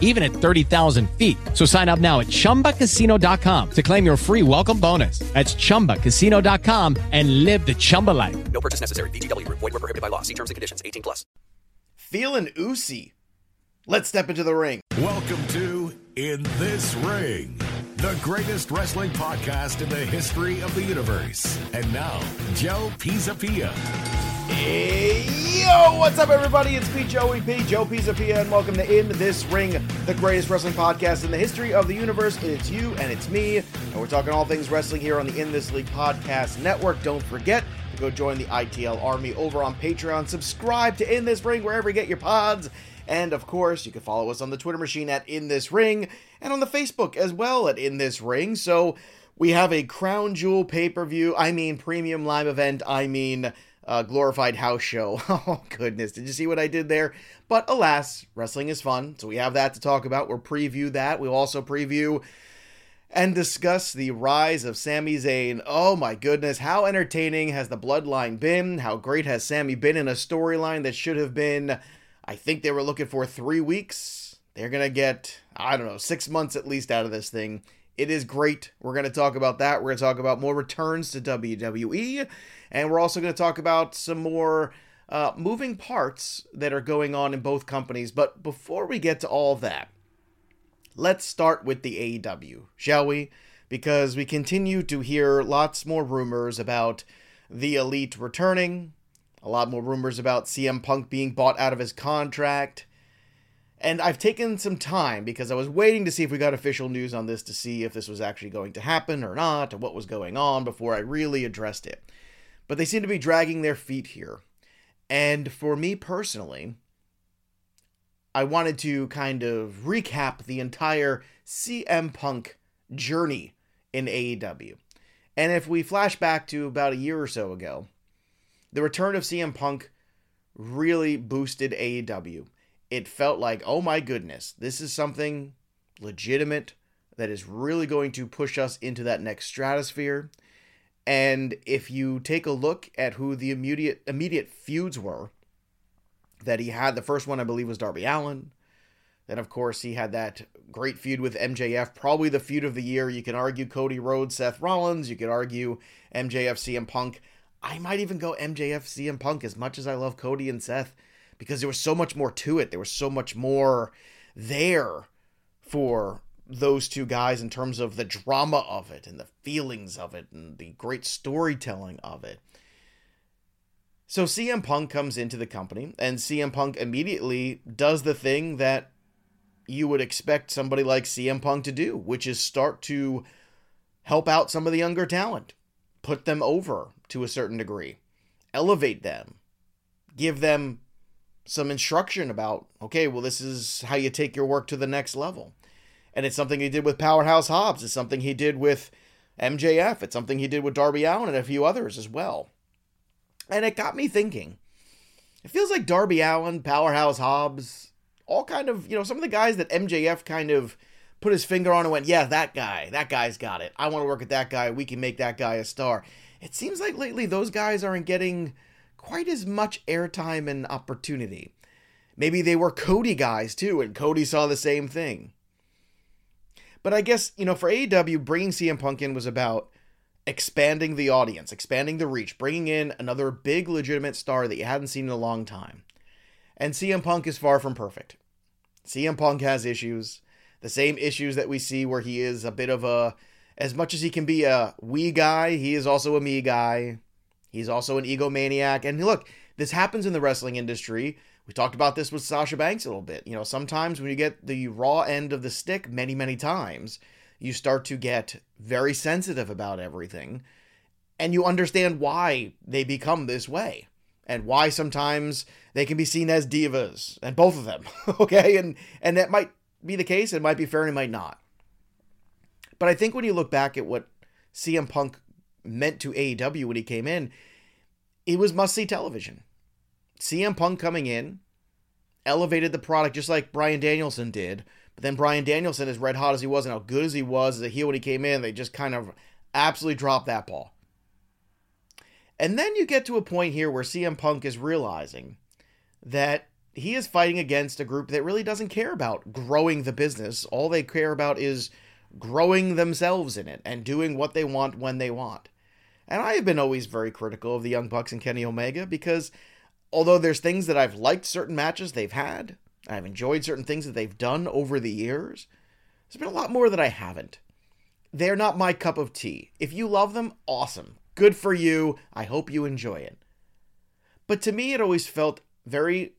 even at 30,000 feet. So sign up now at chumbacasino.com to claim your free welcome bonus. That's chumbacasino.com and live the Chumba life. No purchase necessary. VGW Group. Void were prohibited by law. See terms and conditions. 18 plus. Feeling oozy. Let's step into the ring. Welcome to In This Ring, the greatest wrestling podcast in the history of the universe. And now, Joe Pisapia. Hey, yo, what's up, everybody? It's me, Joey P, Joe Pisapia, and welcome to In This Ring, the greatest wrestling podcast in the history of the universe. It's you and it's me, and we're talking all things wrestling here on the In This League Podcast Network. Don't forget to go join the ITL Army over on Patreon. Subscribe to In This Ring wherever you get your pods. And of course, you can follow us on the Twitter machine at In This Ring and on the Facebook as well at In This Ring. So we have a Crown Jewel pay per view. I mean, premium live event. I mean, uh, glorified house show. Oh, goodness. Did you see what I did there? But alas, wrestling is fun. So we have that to talk about. We'll preview that. We'll also preview and discuss the rise of Sami Zayn. Oh my goodness, how entertaining has the bloodline been? How great has Sami been in a storyline that should have been, I think they were looking for three weeks. They're going to get, I don't know, six months at least out of this thing. It is great. We're going to talk about that. We're going to talk about more returns to WWE. And we're also going to talk about some more uh, moving parts that are going on in both companies. But before we get to all that, let's start with the AEW, shall we? Because we continue to hear lots more rumors about the Elite returning, a lot more rumors about CM Punk being bought out of his contract. And I've taken some time because I was waiting to see if we got official news on this to see if this was actually going to happen or not, and what was going on before I really addressed it. But they seem to be dragging their feet here. And for me personally, I wanted to kind of recap the entire CM Punk journey in AEW. And if we flash back to about a year or so ago, the return of CM Punk really boosted AEW. It felt like, oh my goodness, this is something legitimate that is really going to push us into that next stratosphere. And if you take a look at who the immediate immediate feuds were that he had, the first one I believe was Darby Allin. Then of course he had that great feud with MJF, probably the feud of the year. You can argue Cody Rhodes, Seth Rollins. You could argue MJF, CM Punk. I might even go MJF, CM Punk as much as I love Cody and Seth because there was so much more to it. There was so much more there for those two guys in terms of the drama of it and the feelings of it and the great storytelling of it. So CM Punk comes into the company, and CM Punk immediately does the thing that you would expect somebody like CM Punk to do, which is start to help out some of the younger talent, put them over to a certain degree, elevate them, give them some instruction about, okay, well, this is how you take your work to the next level. And it's something he did with Powerhouse Hobbs. It's something he did with MJF. It's something he did with Darby Allin and a few others as well. And it got me thinking. It feels like Darby Allin, Powerhouse Hobbs, all kind of, you know, some of the guys that MJF kind of put his finger on and went, yeah, that guy, that guy's got it. I want to work with that guy. We can make that guy a star. It seems like lately those guys aren't getting quite as much airtime and opportunity. Maybe they were Cody guys too, and Cody saw the same thing. But I guess, you know, for AEW, bringing CM Punk in was about expanding the audience, expanding the reach, bringing in another big legitimate star that you hadn't seen in a long time. And CM Punk is far from perfect. CM Punk has issues, the same issues that we see where he is a bit of a as much as he can be a we guy, he is also a me guy. He's also an egomaniac. And look, this happens in the wrestling industry. We talked about this with Sasha Banks a little bit. You know, sometimes when you get the raw end of the stick many, many times, you start to get very sensitive about everything and you understand why they become this way and why sometimes they can be seen as divas and both of them okay? And and that might be the case it might be fair and it might not. But i think when you look back at what CM Punk meant to AEW when he came in it was must see television CM Punk coming in elevated the product just like Bryan Danielson did. But then Bryan Danielson, as red hot as he was and how good as he was as a heel when he came in, they just kind of absolutely dropped that ball. And then you get to a point here where CM Punk is realizing that he is fighting against a group that really doesn't care about growing the business. All they care about is growing themselves in it and doing what they want when they want. And I have been always very critical of the Young Bucks and Kenny Omega because although there's things that I've liked certain matches they've had, I've enjoyed certain things that they've done over the years, there's been a lot more that I haven't. They're not my cup of tea. If you love them, awesome. Good for you. I hope you enjoy it. But to me, it always felt very,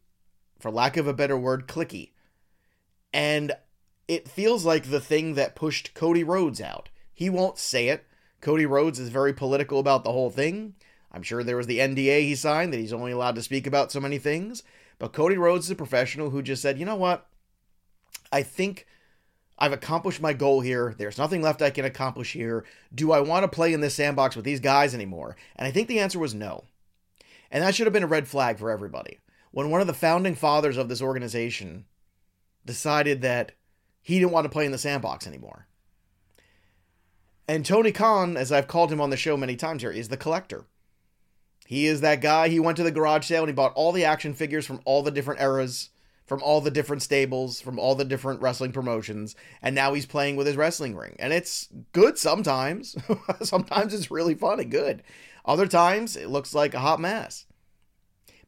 for lack of a better word, clicky. And it feels like the thing that pushed Cody Rhodes out. He won't say it. Cody Rhodes is very political about the whole thing. I'm sure there was the NDA he signed that he's only allowed to speak about so many things. But Cody Rhodes is a professional who just said, you know what? I think I've accomplished my goal here. There's nothing left I can accomplish here. Do I want to play in this sandbox with these guys anymore? And I think the answer was no. And that should have been a red flag for everybody. When one of the founding fathers of this organization decided that he didn't want to play in the sandbox anymore. And Tony Khan, as I've called him on the show many times here, is the collector. He is that guy. He went to the garage sale and he bought all the action figures from all the different eras, from all the different stables, from all the different wrestling promotions, and now he's playing with his wrestling ring. And it's good sometimes. sometimes it's really fun and good. Other times it looks like a hot mess.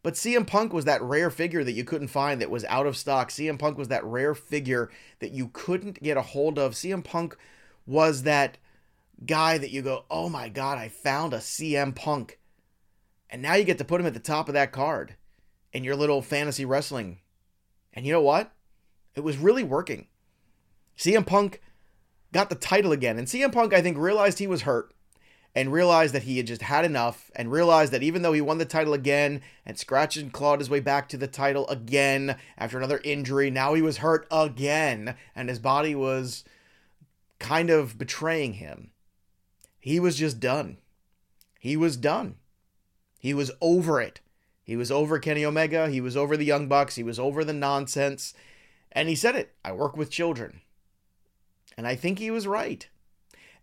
But CM Punk was that rare figure that you couldn't find that was out of stock. CM Punk was that rare figure that you couldn't get a hold of. CM Punk was that guy that you go, oh my God, I found a CM Punk. And now you get to put him at the top of that card in your little fantasy wrestling. And you know what? It was really working. CM Punk got the title again. And CM Punk, I think, realized he was hurt and realized that he had just had enough and realized that even though he won the title again and scratched and clawed his way back to the title again after another injury, now he was hurt again and his body was kind of betraying him. He was just done. He was done. He was over it. He was over Kenny Omega. He was over the Young Bucks. He was over the nonsense. And he said it I work with children. And I think he was right.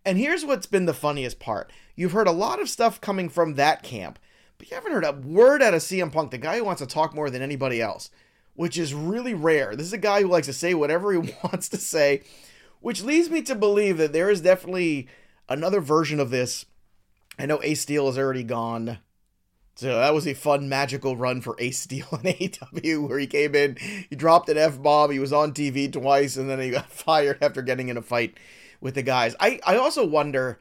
And here's what's been the funniest part you've heard a lot of stuff coming from that camp, but you haven't heard a word out of CM Punk, the guy who wants to talk more than anybody else, which is really rare. This is a guy who likes to say whatever he wants to say, which leads me to believe that there is definitely another version of this. I know Ace Steel is already gone. So that was a fun magical run for Ace Steel in AEW where he came in, he dropped an F bomb, he was on TV twice, and then he got fired after getting in a fight with the guys. I, I also wonder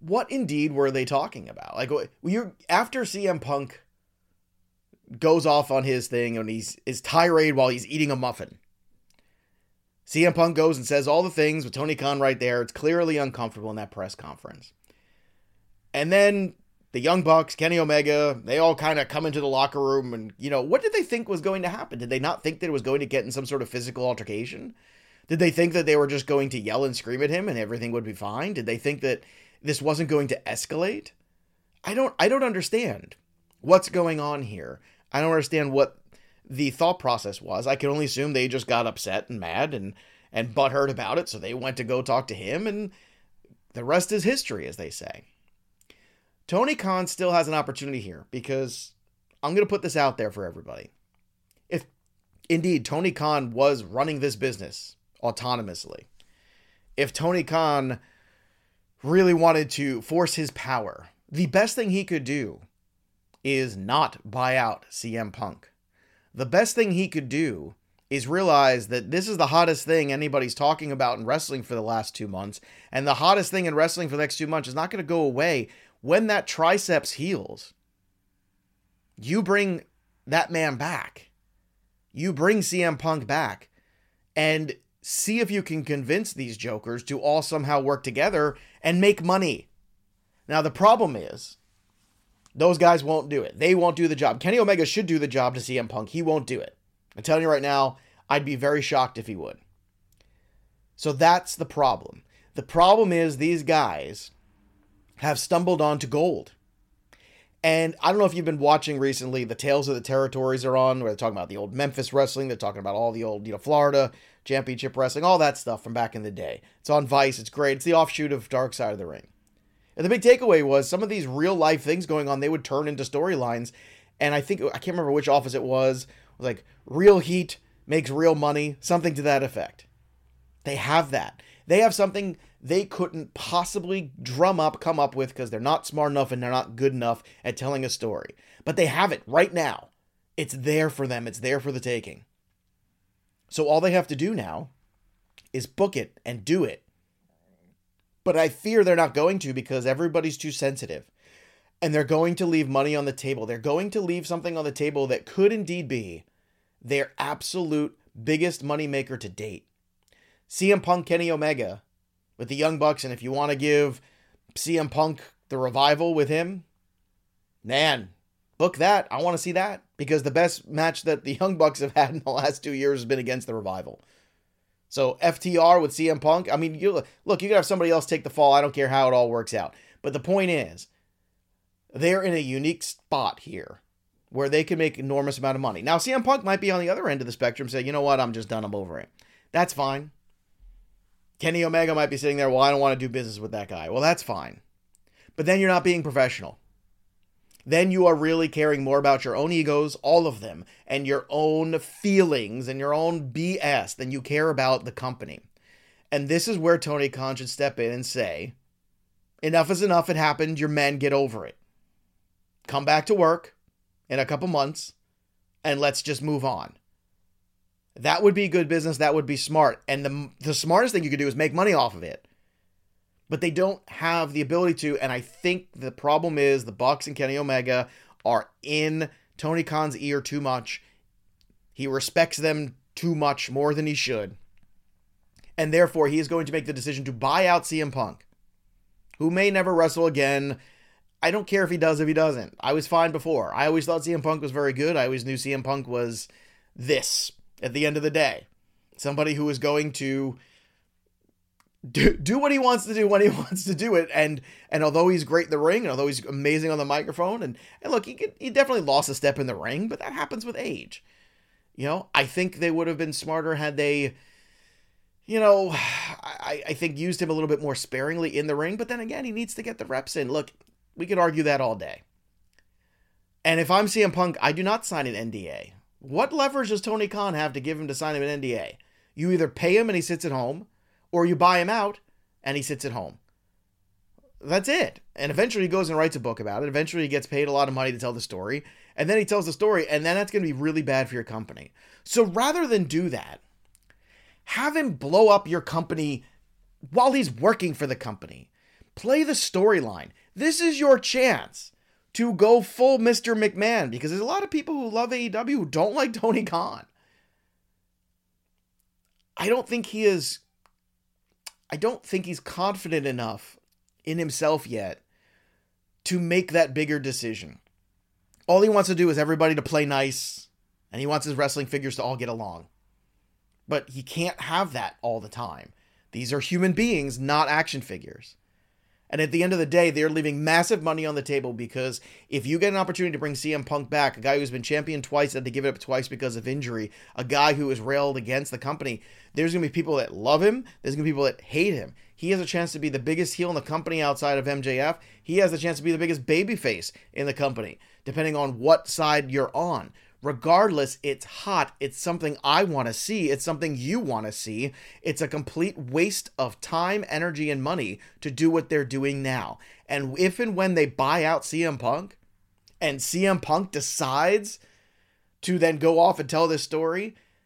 what indeed were they talking about? Like you after CM Punk goes off on his thing and he's his tirade while he's eating a muffin. CM Punk goes and says all the things with Tony Khan right there. It's clearly uncomfortable in that press conference. And then the Young Bucks, Kenny Omega, they all kind of come into the locker room and, you know, what did they think was going to happen? Did they not think that it was going to get in some sort of physical altercation? Did they think that they were just going to yell and scream at him and everything would be fine? Did they think that this wasn't going to escalate? I don't I don't understand what's going on here. I don't understand what the thought process was. I can only assume they just got upset and mad and and butthurt about it, so they went to go talk to him and the rest is history, as they say. Tony Khan still has an opportunity here because I'm going to put this out there for everybody. If indeed Tony Khan was running this business autonomously, if Tony Khan really wanted to force his power, the best thing he could do is not buy out CM Punk. The best thing he could do is realize that this is the hottest thing anybody's talking about in wrestling for the last two months. And the hottest thing in wrestling for the next two months is not going to go away when that triceps heals, you bring that man back. You bring CM Punk back and see if you can convince these jokers to all somehow work together and make money. Now, the problem is, those guys won't do it. They won't do the job. Kenny Omega should do the job to CM Punk. He won't do it. I'm telling you right now, I'd be very shocked if he would. So that's the problem. The problem is these guys have stumbled onto gold. And I don't know if you've been watching recently, the Tales of the Territories are on, where they're talking about the old Memphis wrestling, they're talking about all the old, you know, Florida championship wrestling, all that stuff from back in the day. It's on Vice, it's great. It's the offshoot of Dark Side of the Ring. And the big takeaway was some of these real life things going on, they would turn into storylines. And I think, I can't remember which office it was, it was like real heat makes real money, something to that effect. They have that. They have something they couldn't possibly drum up, come up with because they're not smart enough and they're not good enough at telling a story. But they have it right now. It's there for them, it's there for the taking. So all they have to do now is book it and do it. But I fear they're not going to because everybody's too sensitive. And they're going to leave money on the table. They're going to leave something on the table that could indeed be their absolute biggest moneymaker to date. CM Punk Kenny Omega with the Young Bucks, and if you want to give CM Punk the revival with him, man, book that. I want to see that because the best match that the Young Bucks have had in the last two years has been against the revival. So FTR with CM Punk. I mean, you look, you could have somebody else take the fall. I don't care how it all works out. But the point is, they're in a unique spot here where they can make enormous amount of money. Now, CM Punk might be on the other end of the spectrum, say, you know what, I'm just done. I'm over it. That's fine. Kenny Omega might be sitting there, well, I don't want to do business with that guy. Well, that's fine. But then you're not being professional. Then you are really caring more about your own egos, all of them, and your own feelings and your own BS than you care about the company. And this is where Tony Khan should step in and say, enough is enough. It happened. Your men get over it. Come back to work in a couple months and let's just move on. That would be good business. That would be smart. And the, the smartest thing you could do is make money off of it. But they don't have the ability to. And I think the problem is the Bucks and Kenny Omega are in Tony Khan's ear too much. He respects them too much more than he should. And therefore, he is going to make the decision to buy out CM Punk, who may never wrestle again. I don't care if he does, if he doesn't. I was fine before. I always thought CM Punk was very good. I always knew CM Punk was this at the end of the day. Somebody who is going to do, do what he wants to do when he wants to do it. And and although he's great in the ring, and although he's amazing on the microphone, and, and look, he could, he definitely lost a step in the ring, but that happens with age. You know, I think they would have been smarter had they, you know, I, I think used him a little bit more sparingly in the ring. But then again, he needs to get the reps in. Look, we could argue that all day. And if I'm CM Punk, I do not sign an NDA. What leverage does Tony Khan have to give him to sign him an NDA? You either pay him and he sits at home, or you buy him out and he sits at home. That's it. And eventually he goes and writes a book about it. Eventually he gets paid a lot of money to tell the story. And then he tells the story, and then that's going to be really bad for your company. So rather than do that, have him blow up your company while he's working for the company. Play the storyline. This is your chance to go full Mr. McMahon because there's a lot of people who love AEW who don't like Tony Khan. I don't think he is I don't think he's confident enough in himself yet to make that bigger decision. All he wants to do is everybody to play nice and he wants his wrestling figures to all get along. But he can't have that all the time. These are human beings, not action figures. And at the end of the day, they're leaving massive money on the table because if you get an opportunity to bring CM Punk back, a guy who's been champion twice, had to give it up twice because of injury, a guy who is railed against the company, there's going to be people that love him. There's going to be people that hate him. He has a chance to be the biggest heel in the company outside of MJF. He has a chance to be the biggest babyface in the company, depending on what side you're on regardless, it's hot. It's something I want to see. It's something you want to see. It's a complete waste of time, energy, and money to do what they're doing now. And if and when they buy out CM Punk and CM Punk decides to then go off and tell this story,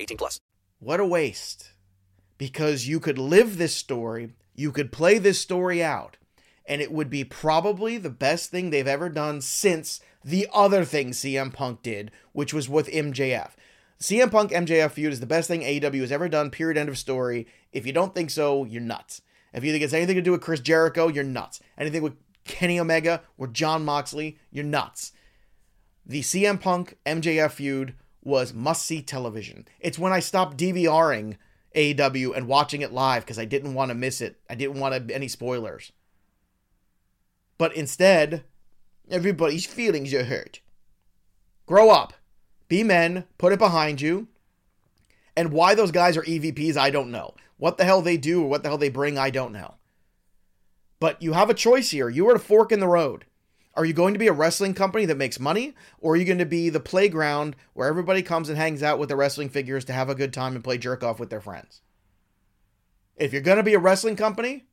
18 plus. what a waste. Because you could live this story, you could play this story out, and it would be probably the best thing they've ever done since the other thing CM Punk did, which was with MJF. CM Punk MJF feud is the best thing AEW has ever done, period, end of story. If you don't think so, you're nuts. If you think it's anything to do with Chris Jericho, you're nuts. Anything with Kenny Omega or Jon Moxley, you're nuts. The CM Punk MJF feud was must see television. It's when I stopped DVRing AEW and watching it live because I didn't want to miss it. I didn't want any spoilers. But instead, everybody's feelings are hurt. Grow up. Be men. Put it behind you. And why those guys are EVPs, I don't know. What the hell they do or what the hell they bring, I don't know. But you have a choice here. You are a fork in the road. Are you going to be a wrestling company that makes money, or are you going to be the playground where everybody comes and hangs out with the wrestling figures to have a good time and play jerk off with their friends? If you're going to be a wrestling company,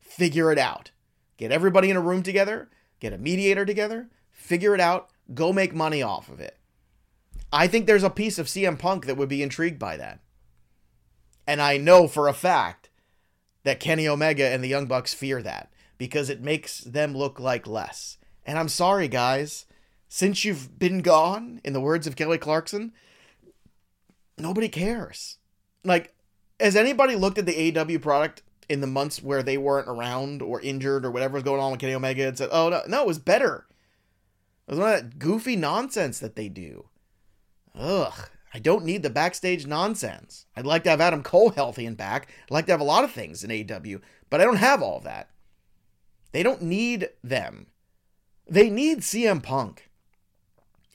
figure it out. Get everybody in a room together, get a mediator together, figure it out, go make money off of it. I think there's a piece of CM Punk that would be intrigued by that. And I know for a fact that Kenny Omega and the Young Bucks fear that because it makes them look like less. And I'm sorry, guys. Since you've been gone, in the words of Kelly Clarkson, nobody cares. Like, has anybody looked at the AW product in the months where they weren't around or injured or whatever was going on with Kenny Omega and said, oh, no, no, it was better? It was one of that goofy nonsense that they do. Ugh. I don't need the backstage nonsense. I'd like to have Adam Cole healthy and back. I'd like to have a lot of things in AW, but I don't have all of that. They don't need them. They need CM Punk.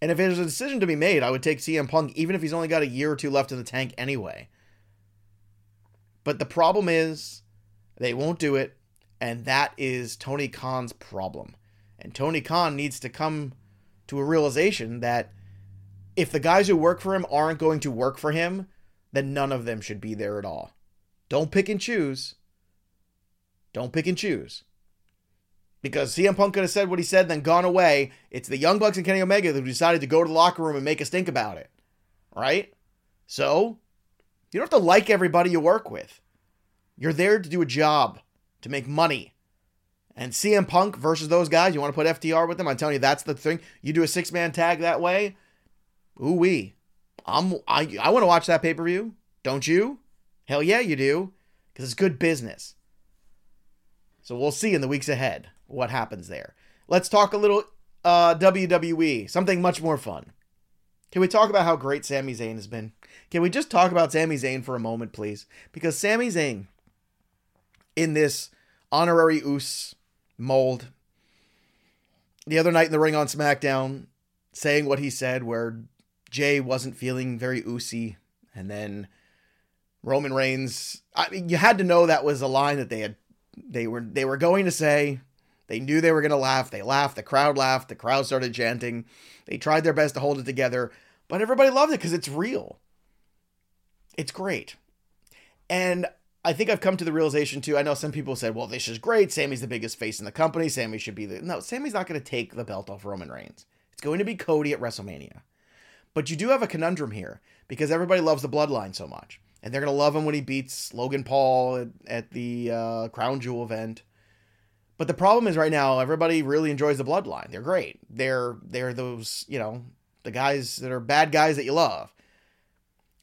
And if there's a decision to be made, I would take CM Punk, even if he's only got a year or two left in the tank anyway. But the problem is, they won't do it, and that is Tony Khan's problem. And Tony Khan needs to come to a realization that if the guys who work for him aren't going to work for him, then none of them should be there at all. Don't pick and choose. Don't pick and choose because CM Punk could have said what he said, then gone away. It's the Young Bucks and Kenny Omega who decided to go to the locker room and make us think about it. Right? So, you don't have to like everybody you work with. You're there to do a job, to make money. And CM Punk versus those guys, you want to put FTR with them? I'm telling you, that's the thing. You do a six man tag that way. Ooh wee. I'm I I want to watch that pay per view. Don't you? Hell yeah, you do. Because it's good business. So we'll see in the weeks ahead what happens there. Let's talk a little uh, WWE, something much more fun. Can we talk about how great Sami Zayn has been? Can we just talk about Sami Zayn for a moment, please? Because Sami Zayn, in this honorary Uce mold, the other night in the ring on SmackDown, saying what he said, where Jey wasn't feeling very Usy, and then Roman Reigns. I mean, you had to know that was a line that they had they were they were going to say they knew they were going to laugh. They laughed. The crowd laughed. The crowd started chanting. They tried their best to hold it together, but everybody loved it because it's real. It's great. And I think I've come to the realization too. I know some people said, well, this is great. Sami's the biggest face in the company. Sami should be the. No, Sami's not going to take the belt off Roman Reigns. It's going to be Cody at WrestleMania. But you do have a conundrum here because everybody loves the bloodline so much. And they're going to love him when he beats Logan Paul at, at the uh, Crown Jewel event. But the problem is right now everybody really enjoys the bloodline. They're great. They're they're those, you know, the guys that are bad guys that you love.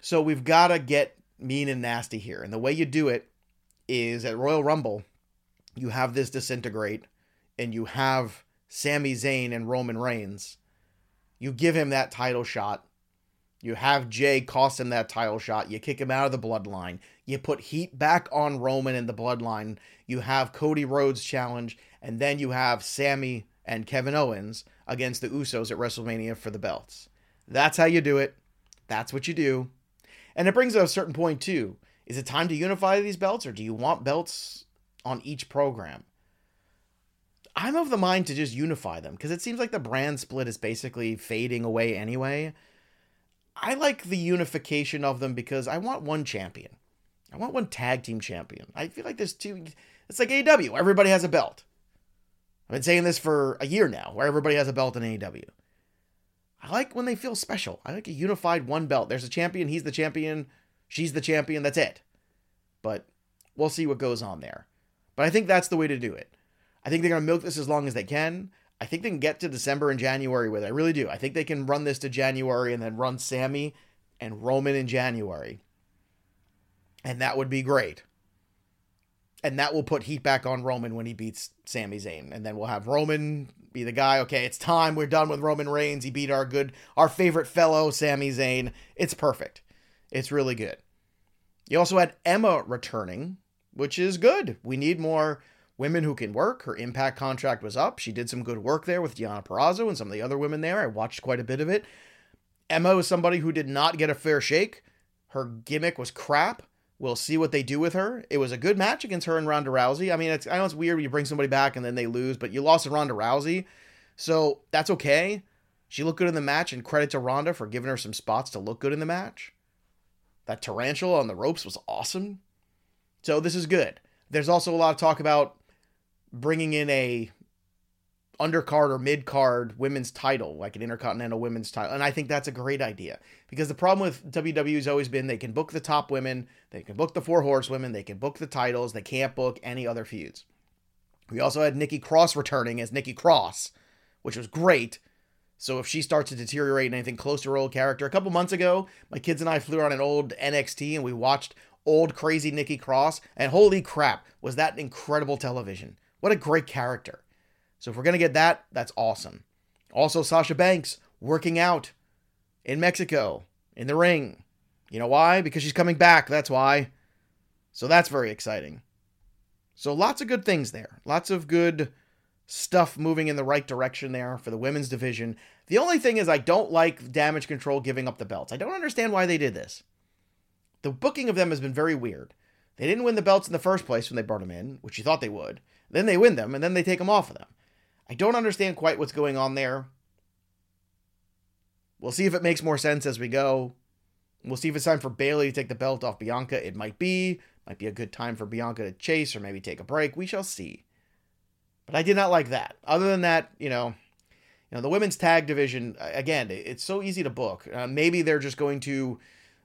So we've got to get mean and nasty here. And the way you do it is at Royal Rumble, you have this disintegrate and you have Sami Zayn and Roman Reigns. You give him that title shot. You have Jey cost him that title shot. You kick him out of the bloodline. You put heat back on Roman in the bloodline. You have Cody Rhodes challenge, and then you have Sami and Kevin Owens against the Usos at WrestleMania for the belts. That's how you do it. That's what you do. And it brings up a certain point too. Is it time to unify these belts, or do you want belts on each program? I'm of the mind to just unify them because it seems like the brand split is basically fading away anyway. I like the unification of them because I want one champion. I want one tag team champion. I feel like there's two. It's like AEW. Everybody has a belt. I've been saying this for a year now, where everybody has a belt in AEW. I like when they feel special. I like a unified one belt. There's a champion. He's the champion. She's the champion. That's it. But we'll see what goes on there. But I think that's the way to do it. I think they're going to milk this as long as they can. I think they can get to December and January with it. I really do. I think they can run this to January and then run Sami and Roman in January. And that would be great. And that will put heat back on Roman when he beats Sami Zayn. And then we'll have Roman be the guy. Okay, it's time. We're done with Roman Reigns. He beat our good, our favorite fellow, Sami Zayn. It's perfect. It's really good. You also had Emma returning, which is good. We need more women who can work. Her impact contract was up. She did some good work there with Deonna Purrazzo and some of the other women there. I watched quite a bit of it. Emma was somebody who did not get a fair shake. Her gimmick was crap. We'll see what they do with her. It was a good match against her and Ronda Rousey. I mean, I know it's weird when you bring somebody back and then they lose, but you lost to Ronda Rousey, so that's okay. She looked good in the match, and credit to Ronda for giving her some spots to look good in the match. That tarantula on the ropes was awesome. So this is good. There's also a lot of talk about bringing in a undercard or mid card women's title, like an intercontinental women's title. And I think that's a great idea because the problem with WWE has always been they can book the top women, they can book the four horsewomen, they can book the titles, they can't book any other feuds. We also had Nikki Cross returning as Nikki Cross, which was great. So if she starts to deteriorate in anything close to her old character, a couple months ago, my kids and I flew on an old NXT and we watched old crazy Nikki Cross, and holy crap, was that incredible television! What a great character. So if we're going to get that, that's awesome. Also, Sasha Banks working out in Mexico in the ring. You know why? Because she's coming back. That's why. So that's very exciting. So lots of good things there. Lots of good stuff moving in the right direction there for the women's division. The only thing is, I don't like Damage Control giving up the belts. I don't understand why they did this. The booking of them has been very weird. They didn't win the belts in the first place when they brought them in, which you thought they would. Then they win them, and then they take them off of them. I don't understand quite what's going on there. We'll see if it makes more sense as we go. We'll see if it's time for Bayley to take the belt off Bianca. It might be. Might be a good time for Bianca to chase or maybe take a break. We shall see. But I did not like that. Other than that, you know, you know the women's tag division again, it's so easy to book. Uh, maybe they're just going to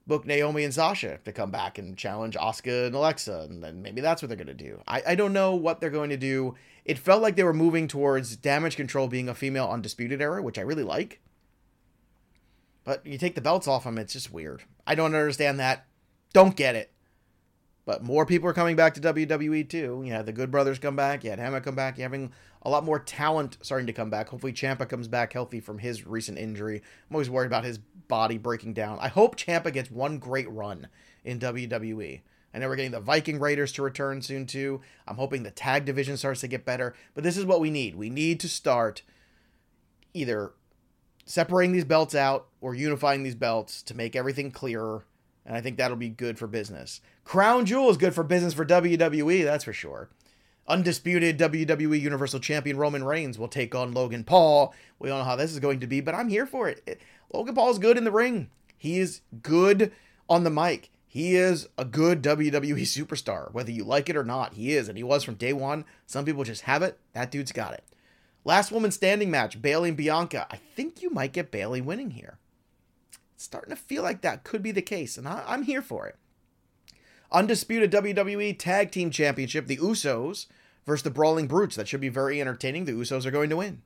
book Naomi and Sasha to come back and challenge Asuka and Alexa, and then maybe that's what they're going to do. I, I don't know what they're going to do. It felt like they were moving towards Damage Control being a female undisputed era, which I really like. But you take the belts off them, it's just weird. I don't understand that. Don't get it. But more people are coming back to WWE too. You had the Good Brothers come back. You had Hammer come back. You're having a lot more talent starting to come back. Hopefully, Ciampa comes back healthy from his recent injury. I'm always worried about his body breaking down. I hope Ciampa gets one great run in WWE. I know we're getting the Viking Raiders to return soon too. I'm hoping the tag division starts to get better. But this is what we need. We need to start either separating these belts out or unifying these belts to make everything clearer. And I think that'll be good for business. Crown Jewel is good for business for WWE, that's for sure. Undisputed WWE Universal Champion Roman Reigns will take on Logan Paul. We don't know how this is going to be, but I'm here for it. Logan Paul is good in the ring. He is good on the mic. He is a good WWE superstar, whether you like it or not. He is, and he was from day one. Some people just have it. That dude's got it. Last woman standing match, Bayley and Bianca. I think you might get Bayley winning here. It's starting to feel like that could be the case, and I, I'm here for it. Undisputed WWE Tag Team Championship, the Usos versus the Brawling Brutes. That should be very entertaining. The Usos are going to win.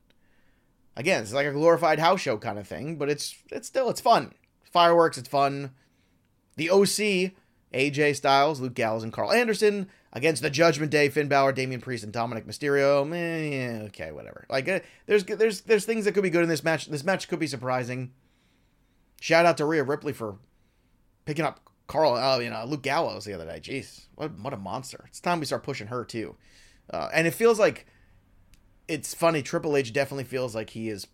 Again, it's like a glorified house show kind of thing, but it's it's still it's fun. Fireworks, it's fun. The OC, AJ Styles, Luke Gallows, and Karl Anderson against the Judgment Day, Finn Balor, Damian Priest, and Dominik Mysterio. Eh, okay, whatever. Like uh, there's there's there's things that could be good in this match. This match could be surprising. Shout out to Rhea Ripley for picking up Karl, uh, you know, Luke Gallows the other day. Jeez, what what a monster! It's time we start pushing her too. Uh, and it feels like it's funny. Triple H definitely feels like he is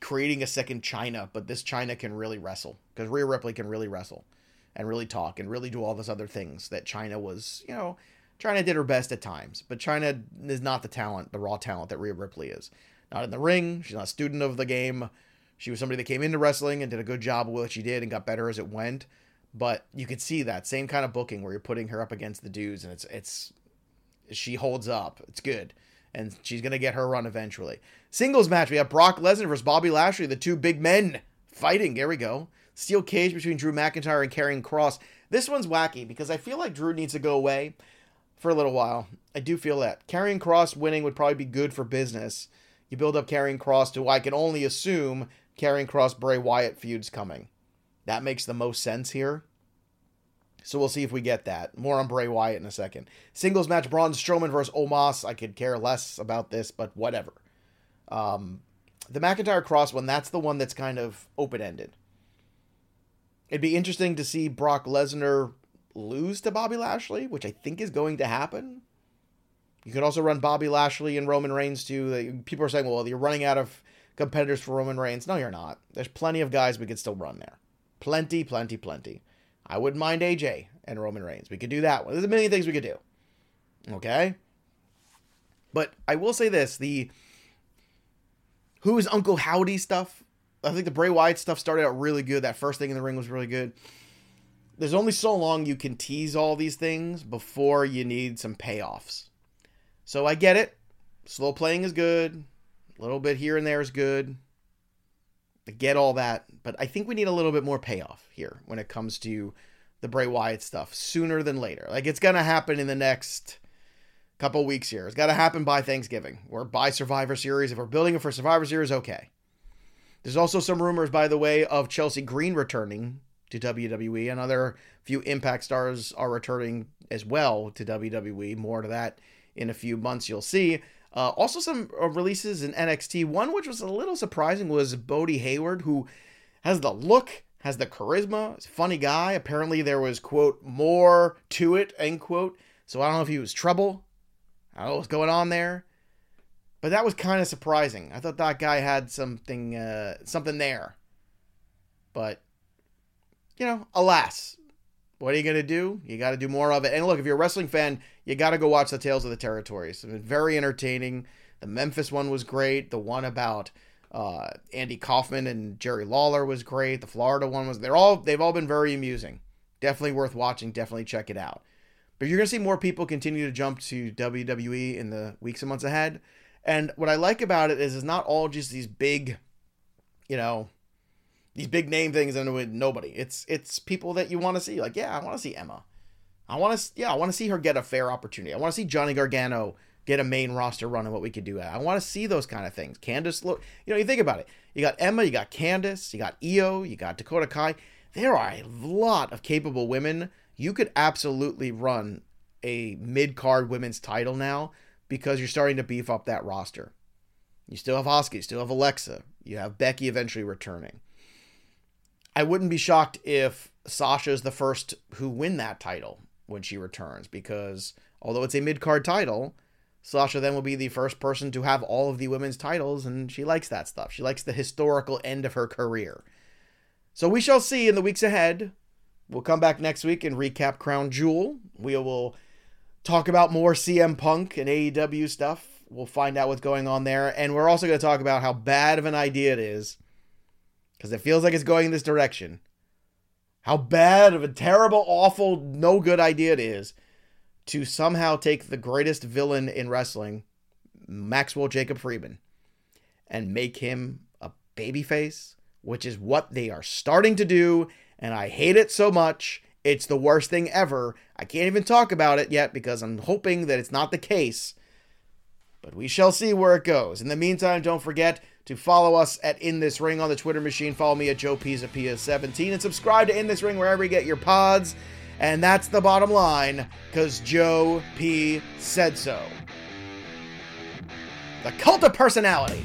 creating a second Chyna, but this Chyna can really wrestle because Rhea Ripley can really wrestle and really talk and really do all those other things that Chyna was, you know, Chyna did her best at times, but Chyna is not the talent, the raw talent that Rhea Ripley is. Not in the ring. She's not a student of the game. She was somebody that came into wrestling and did a good job of what she did and got better as it went. But you could see that same kind of booking where you're putting her up against the dudes, and it's it's she holds up. It's good, and she's gonna get her run eventually. Singles match: we have Brock Lesnar versus Bobby Lashley, the two big men fighting. There we go. Steel cage between Drew McIntyre and Karrion Kross. This one's wacky because I feel like Drew needs to go away for a little while. I do feel that Karrion Kross winning would probably be good for business, you build up Karrion Kross to I can only assume Karrion Kross Bray Wyatt feud's coming. That makes the most sense here. So we'll see if we get that. More on Bray Wyatt in a second. Singles match Braun Strowman versus Omos. I could care less about this, but whatever. Um, the McIntyre Kross one, that's the one that's kind of open ended. It'd be interesting to see Brock Lesnar lose to Bobby Lashley, which I think is going to happen. You could also run Bobby Lashley and Roman Reigns too. People are saying, well, you're running out of competitors for Roman Reigns. No, you're not. There's plenty of guys we could still run there. Plenty, plenty, plenty. I wouldn't mind AJ and Roman Reigns. We could do that one. There's a million things we could do. Okay? But I will say this the who is Uncle Howdy stuff. I think the Bray Wyatt stuff started out really good. That first thing in the ring was really good. There's only so long you can tease all these things before you need some payoffs. So I get it. Slow playing is good. A little bit here and there is good. I get all that, but I think we need a little bit more payoff here when it comes to the Bray Wyatt stuff sooner than later. Like it's gonna happen in the next couple weeks here. It's got to happen by Thanksgiving or by Survivor Series. If we're building it for Survivor Series, okay. There's also some rumors, by the way, of Chelsea Green returning to WWE. Another few Impact stars are returning as well to WWE. More to that in a few months, you'll see. Uh, also, some uh, releases in NXT. One which was a little surprising was Bodhi Hayward, who has the look, has the charisma, is funny guy. Apparently, there was, quote, more to it, end quote. So I don't know if he was trouble. I don't know what's going on there. But that was kind of surprising. I thought that guy had something uh, something there. But you know, alas, what are you going to do? You got to do more of it. And look, if you're a wrestling fan, you got to go watch the Tales of the Territories. It's been very entertaining. The Memphis one was great. The one about uh, Andy Kaufman and Jerry Lawler was great. The Florida one was. They're all. They've all been very amusing. Definitely worth watching. Definitely check it out. But you're going to see more people continue to jump to WWE in the weeks and months ahead. And what I like about it is it's not all just these big, you know, these big name things and with nobody. It's it's people that you want to see. Like, yeah, I want to see Emma. I want to yeah, I want to see her get a fair opportunity. I want to see Johnny Gargano get a main roster run and what we could do. I want to see those kind of things. Candice look, you know, you think about it. You got Emma, you got Candice, you got Io, you got Dakota Kai. There are a lot of capable women. You could absolutely run a mid card women's title now because you're starting to beef up that roster. You still have Asuka, you still have Alexa, you have Becky eventually returning. I wouldn't be shocked if Sasha's the first who win that title when she returns because although it's a mid-card title, Sasha then will be the first person to have all of the women's titles and she likes that stuff. She likes the historical end of her career. So we shall see in the weeks ahead. We'll come back next week and recap Crown Jewel. We will talk about more CM Punk and AEW stuff. We'll find out what's going on there and we're also going to talk about how bad of an idea it is because it feels like it's going in this direction. How bad of a terrible, awful, no good idea it is to somehow take the greatest villain in wrestling, Maxwell Jacob Friedman, and make him a babyface, which is what they are starting to do, and I hate it so much. It's the worst thing ever. I can't even talk about it yet because I'm hoping that it's not the case. But we shall see where it goes. In the meantime, don't forget to follow us at In This Ring on the Twitter machine. Follow me at Joe Pisa 17 and subscribe to In This Ring wherever you get your pods. And that's the bottom line, because Joe P said so. The cult of personality.